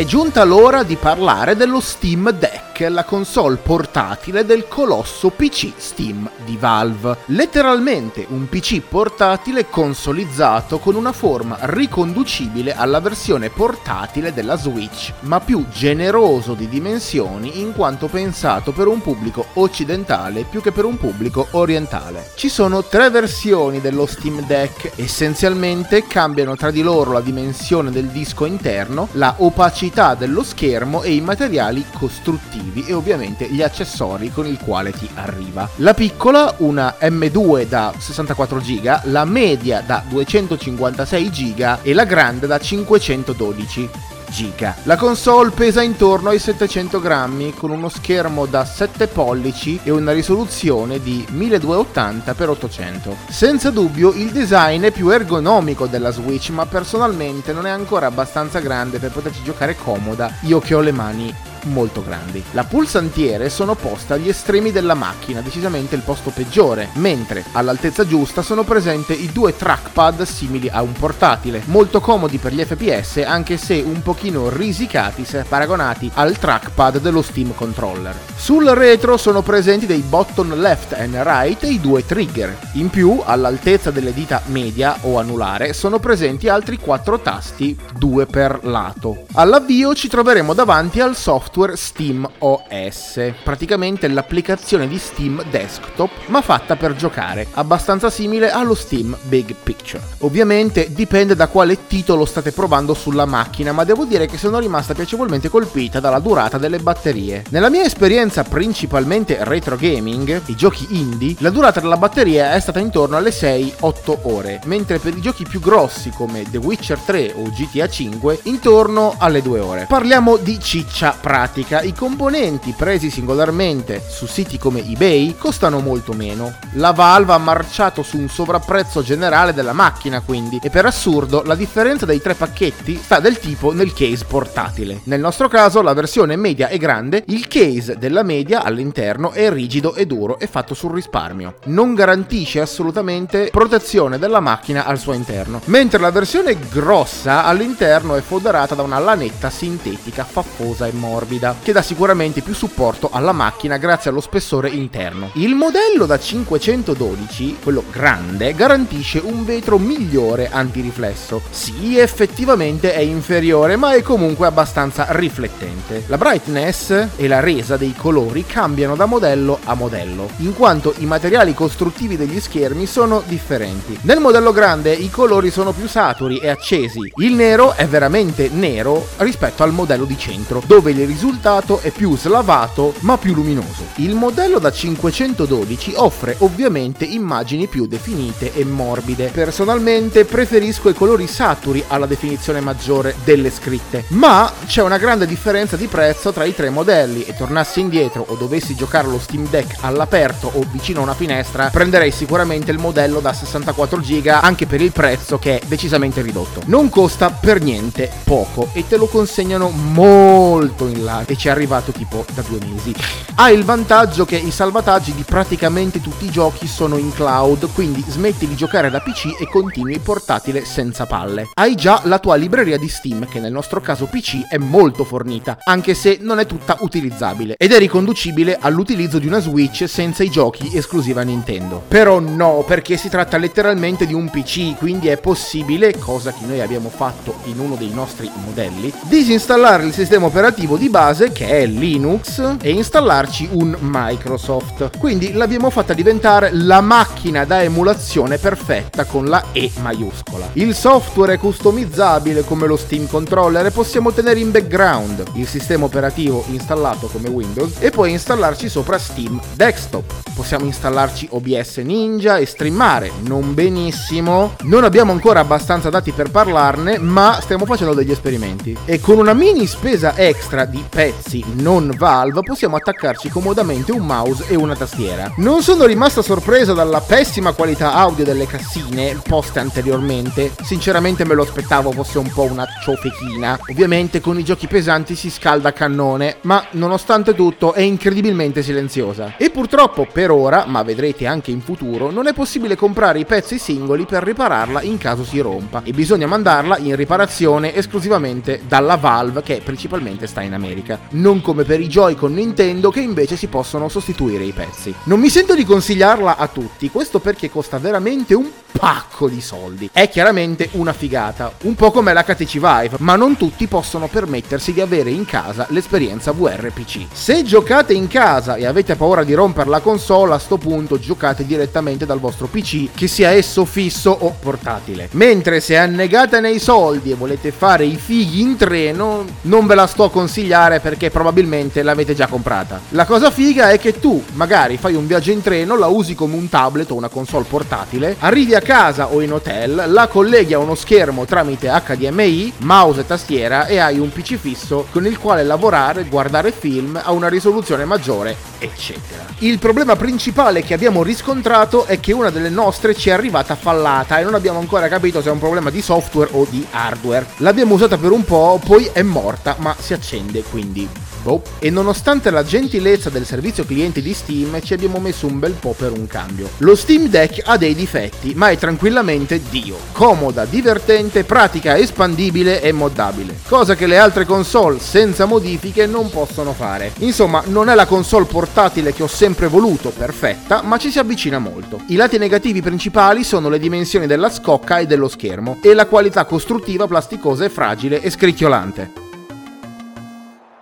È giunta l'ora di parlare dello Steam Deck, la console portatile del colosso PC Steam di Valve. Letteralmente un PC portatile consolizzato con una forma riconducibile alla versione portatile della Switch, ma più generoso di dimensioni in quanto pensato per un pubblico occidentale più che per un pubblico orientale. Ci sono tre versioni dello Steam Deck, essenzialmente cambiano tra di loro la dimensione del disco interno, la opacità dello schermo e i materiali costruttivi e ovviamente gli accessori con il quale ti arriva. La piccola, una M2 da 64 GB, la media da 256 GB e la grande da 512 giga. La console pesa intorno ai 700 grammi con uno schermo da 7 pollici e una risoluzione di 1280x800. Senza dubbio il design è più ergonomico della Switch ma personalmente non è ancora abbastanza grande per poterci giocare comoda io che ho le mani molto grandi. La pulsantiere sono poste agli estremi della macchina, decisamente il posto peggiore, mentre all'altezza giusta sono presenti i due trackpad simili a un portatile, molto comodi per gli FPS anche se un pochino risicati se paragonati al trackpad dello Steam Controller. Sul retro sono presenti dei button left and right e i due trigger. In più, all'altezza delle dita media o anulare, sono presenti altri quattro tasti, due per lato. All'avvio ci troveremo davanti al software software Steam OS, praticamente l'applicazione di Steam Desktop, ma fatta per giocare, abbastanza simile allo Steam Big Picture. Ovviamente dipende da quale titolo state provando sulla macchina, ma devo dire che sono rimasta piacevolmente colpita dalla durata delle batterie. Nella mia esperienza principalmente retro gaming, i giochi indie, la durata della batteria è stata intorno alle 6-8 ore, mentre per i giochi più grossi come The Witcher 3 o GTA 5 intorno alle 2 ore. Parliamo di ciccia pratica pratica i componenti presi singolarmente su siti come eBay costano molto meno. La Valve ha marciato su un sovrapprezzo generale della macchina quindi e per assurdo la differenza dei tre pacchetti sta del tipo nel case portatile. Nel nostro caso la versione media e grande, il case della media all'interno è rigido e duro e fatto sul risparmio. Non garantisce assolutamente protezione della macchina al suo interno, mentre la versione grossa all'interno è foderata da una lanetta sintetica faffosa e morbida morbida, che dà sicuramente più supporto alla macchina grazie allo spessore interno. Il modello da 512, quello grande, garantisce un vetro migliore antiriflesso. Sì, effettivamente è inferiore, ma è comunque abbastanza riflettente. La brightness e la resa dei colori cambiano da modello a modello, in quanto i materiali costruttivi degli schermi sono differenti. Nel modello grande i colori sono più saturi e accesi. Il nero è veramente nero rispetto al modello di centro, dove il risultato è più slavato ma più luminoso. Il modello da 512 offre ovviamente immagini più definite e morbide. Personalmente preferisco i colori saturi alla definizione maggiore delle scritte, ma c'è una grande differenza di prezzo tra i tre modelli e tornassi indietro o dovessi giocare lo Steam Deck all'aperto o vicino a una finestra, prenderei sicuramente il modello da 64 GB anche per il prezzo che è decisamente ridotto. Non costa per niente poco e te lo consegnano molto in là là e ci è arrivato tipo da due mesi. Ha il vantaggio che i salvataggi di praticamente tutti i giochi sono in cloud, quindi smetti di giocare da PC e continui portatile senza palle. Hai già la tua libreria di Steam, che nel nostro caso PC è molto fornita, anche se non è tutta utilizzabile, ed è riconducibile all'utilizzo di una Switch senza i giochi esclusiva Nintendo. Però no, perché si tratta letteralmente di un PC, quindi è possibile, cosa che noi abbiamo fatto in uno dei nostri modelli, disinstallare il sistema operativo di base base che è Linux e installarci un Microsoft. Quindi l'abbiamo fatta diventare la macchina da emulazione perfetta con la E maiuscola. Il software è customizzabile come lo Steam Controller e possiamo tenere in background il sistema operativo installato come Windows e poi installarci sopra Steam Desktop. Possiamo installarci OBS Ninja e streamare, non benissimo. Non abbiamo ancora abbastanza dati per parlarne, ma stiamo facendo degli esperimenti. E con una mini spesa extra di di pezzi non Valve possiamo attaccarci comodamente un mouse e una tastiera. Non sono rimasta sorpresa dalla pessima qualità audio delle cassine poste anteriormente, sinceramente me lo aspettavo fosse un po' una ciofechina. Ovviamente con i giochi pesanti si scalda cannone, ma nonostante tutto è incredibilmente silenziosa. E purtroppo per ora, ma vedrete anche in futuro, non è possibile comprare i pezzi singoli per ripararla in caso si rompa e bisogna mandarla in riparazione esclusivamente dalla Valve che principalmente sta in America, non come per i Joy-Con Nintendo che invece si possono sostituire i pezzi. Non mi sento di consigliarla a tutti, questo perché costa veramente un pacco di soldi. È chiaramente una figata, un po' come la KTC Vive, ma non tutti possono permettersi di avere in casa l'esperienza VR PC. Se giocate in casa e avete paura di rompere la console, a sto punto giocate direttamente dal vostro PC, che sia esso fisso o portatile. Mentre se annegate nei soldi e volete fare i fighi in treno, non ve la sto a consigliare perché probabilmente l'avete già comprata. La cosa figa è che tu magari fai un viaggio in treno, la usi come un tablet o una console portatile, arrivi a casa o in hotel, la colleghi a uno schermo tramite HDMI, mouse e tastiera e hai un PC fisso con il quale lavorare, guardare film a una risoluzione maggiore, eccetera. Il problema principale che abbiamo riscontrato è che una delle nostre ci è arrivata fallata e non abbiamo ancora capito se è un problema di software o di hardware. L'abbiamo usata per un po', poi è morta, ma si accende, quindi boh. E nonostante la gentilezza del servizio clienti di Steam, ci abbiamo messo un bel po' per un cambio. Lo Steam Deck ha dei difetti, ma è tranquillamente Dio. Comoda, divertente, pratica, espandibile e moddabile. Cosa che le altre console senza modifiche non possono fare. Insomma, non è la console portatile che ho sempre voluto, perfetta, ma ci si avvicina molto. I lati negativi principali sono le dimensioni della scocca e dello schermo, e la qualità costruttiva plasticosa e fragile e scricchiolante.